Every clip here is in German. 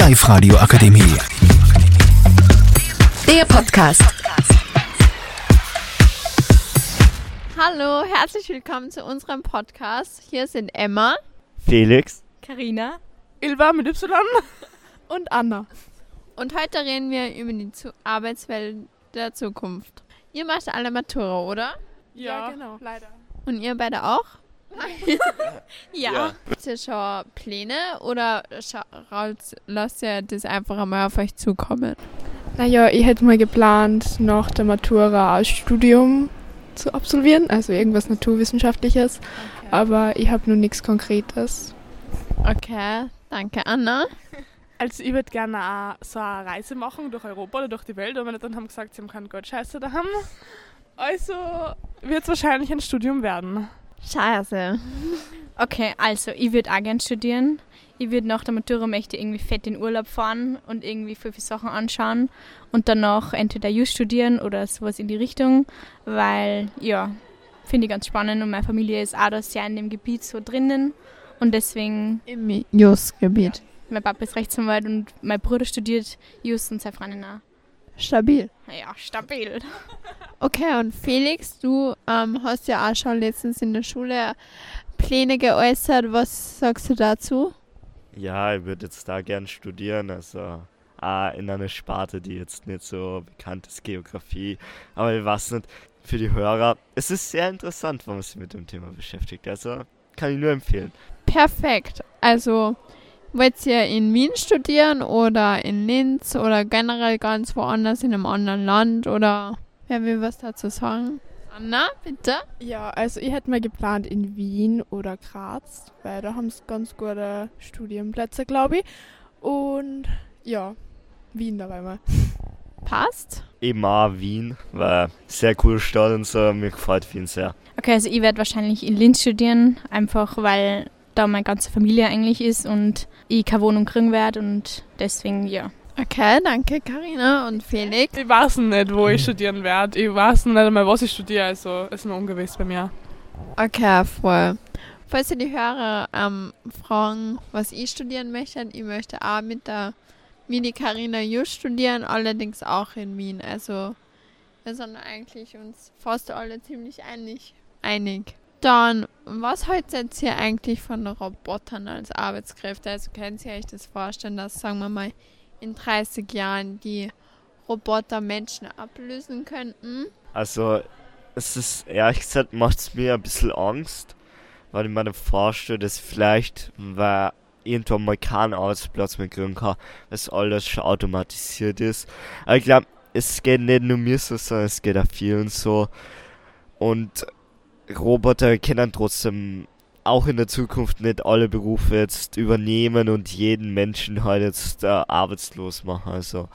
Live radio akademie Der Podcast. Hallo, herzlich willkommen zu unserem Podcast. Hier sind Emma. Felix. Karina Ilva mit Y und Anna. Und heute reden wir über die Zu Arbeitswelt der Zukunft. Ihr macht alle Matura, oder? Ja, genau. Leider. Und ihr beide auch? Ja. Habt ihr schon Pläne oder lasst ihr das einfach einmal auf euch zukommen? Naja, ich hätte mal geplant, nach der Matura ein Studium zu absolvieren, also irgendwas Naturwissenschaftliches. Aber ich habe nur nichts Konkretes. Okay, danke Anna. Also ich würde gerne auch so eine Reise machen durch Europa oder durch die Welt, aber meine Eltern haben gesagt, sie haben keinen Gottscheiße daheim. Also wird es wahrscheinlich ein Studium werden. Scheiße. Okay, also ich würde auch gerne studieren. Ich würde nach der Matura möchte irgendwie fett in Urlaub fahren und irgendwie viel, viele Sachen anschauen und danach entweder Just studieren oder sowas in die Richtung, weil ja, finde ich ganz spannend und meine Familie ist auch da sehr in dem Gebiet so drinnen und deswegen, Im Just-Gebiet. mein Papa ist Rechtsanwalt und mein Bruder studiert Just und seine Freundin auch. Stabil. Ja, stabil. Okay, und Felix, du ähm, hast ja auch schon letztens in der Schule Pläne geäußert. Was sagst du dazu? Ja, ich würde jetzt da gern studieren, also ah, in einer Sparte, die jetzt nicht so bekannt ist, Geografie. Aber ich weiß nicht, für die Hörer, es ist sehr interessant, wenn man sich mit dem Thema beschäftigt. Also kann ich nur empfehlen. Perfekt. Also, wollt ihr in Wien studieren oder in Linz oder generell ganz woanders in einem anderen Land oder wer will was dazu sagen? Anna, bitte. Ja, also ich hätte mal geplant in Wien oder Graz, weil da haben sie ganz gute Studienplätze, glaube ich. Und ja, Wien dabei mal. Passt. Eben auch Wien, weil sehr coole Stadt und so, mir gefällt Wien sehr. Okay, also ich werde wahrscheinlich in Linz studieren, einfach weil da meine ganze Familie eigentlich ist und ich keine Wohnung kriegen werde und deswegen ja. Okay, danke Karina und Felix. Ich weiß nicht, wo ich studieren werde. Ich weiß nicht einmal, was ich studiere, also ist mir ungewiss bei mir. Okay, voll. Falls ihr die Hörer ähm, fragen, was ich studieren möchte, ich möchte auch mit der Mini Carina Just studieren, allerdings auch in Wien. Also wir sind eigentlich uns fast alle ziemlich einig. einig. Dann, was haltet ihr eigentlich von Robotern als Arbeitskräfte? Also könnt ihr euch das vorstellen, dass, sagen wir mal, in 30 Jahren die Roboter Menschen ablösen könnten? Also, es ist, ehrlich gesagt, macht es mir ein bisschen Angst, weil ich mir dann vorstelle, dass vielleicht, weil irgendwann mal keinen Arbeitsplatz mehr kriegen kann, dass alles schon automatisiert ist. Aber ich glaube, es geht nicht nur mir so, sondern es geht auch vielen so. Und Roboter können trotzdem auch in der Zukunft nicht alle Berufe jetzt übernehmen und jeden Menschen halt jetzt äh, arbeitslos machen. Also,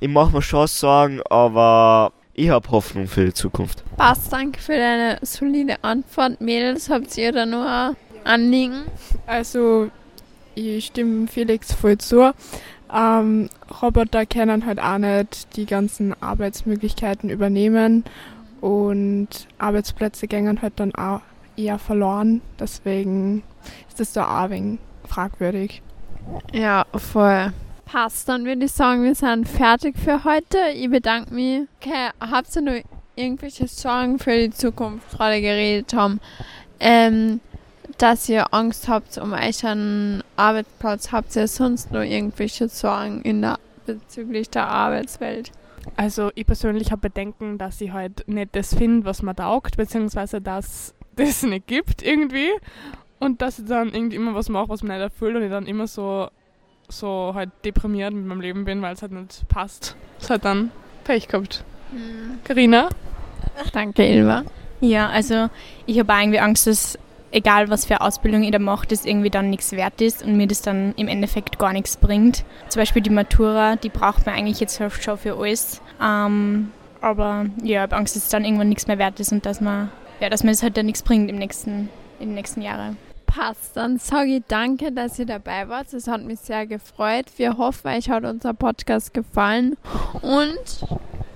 ich mache mir schon Sorgen, aber ich habe Hoffnung für die Zukunft. Passt, danke für deine solide Antwort. Mädels, habt ihr da nur ein Anliegen? Also, ich stimme Felix voll zu. Ähm, Roboter können halt auch nicht die ganzen Arbeitsmöglichkeiten übernehmen und Arbeitsplätze gehen halt dann auch eher verloren. Deswegen ist das da auch ein wenig fragwürdig. Ja, voll. Passt, dann würde ich sagen, wir sind fertig für heute. Ich bedanke mich. Okay, habt ihr noch irgendwelche Sorgen für die Zukunft gerade geredet haben? Ähm, dass ihr Angst habt um euren Arbeitsplatz? Habt ihr sonst noch irgendwelche Sorgen in der, bezüglich der Arbeitswelt? Also ich persönlich habe Bedenken, dass ich halt nicht das finde, was mir taugt, beziehungsweise dass das nicht gibt irgendwie. Und dass ich dann irgendwie immer was mache, was mir nicht erfüllt und ich dann immer so, so halt deprimiert mit meinem Leben bin, weil es halt nicht passt. Das hat dann Pech gehabt. Carina? Danke, Ilva. Ja, also ich habe irgendwie Angst, dass egal was für Ausbildung ich da mache, das irgendwie dann nichts wert ist und mir das dann im Endeffekt gar nichts bringt. Zum Beispiel die Matura, die braucht man eigentlich jetzt schon für alles. Ähm, aber ja, ich habe Angst, dass es dann irgendwann nichts mehr wert ist und dass man, ja, dass mir das halt dann nichts bringt im nächsten, in den nächsten Jahren. Passt, dann sage ich danke, dass ihr dabei wart. Es hat mich sehr gefreut. Wir hoffen, euch hat unser Podcast gefallen. Und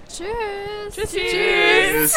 tschüss. Tschüssi. Tschüss.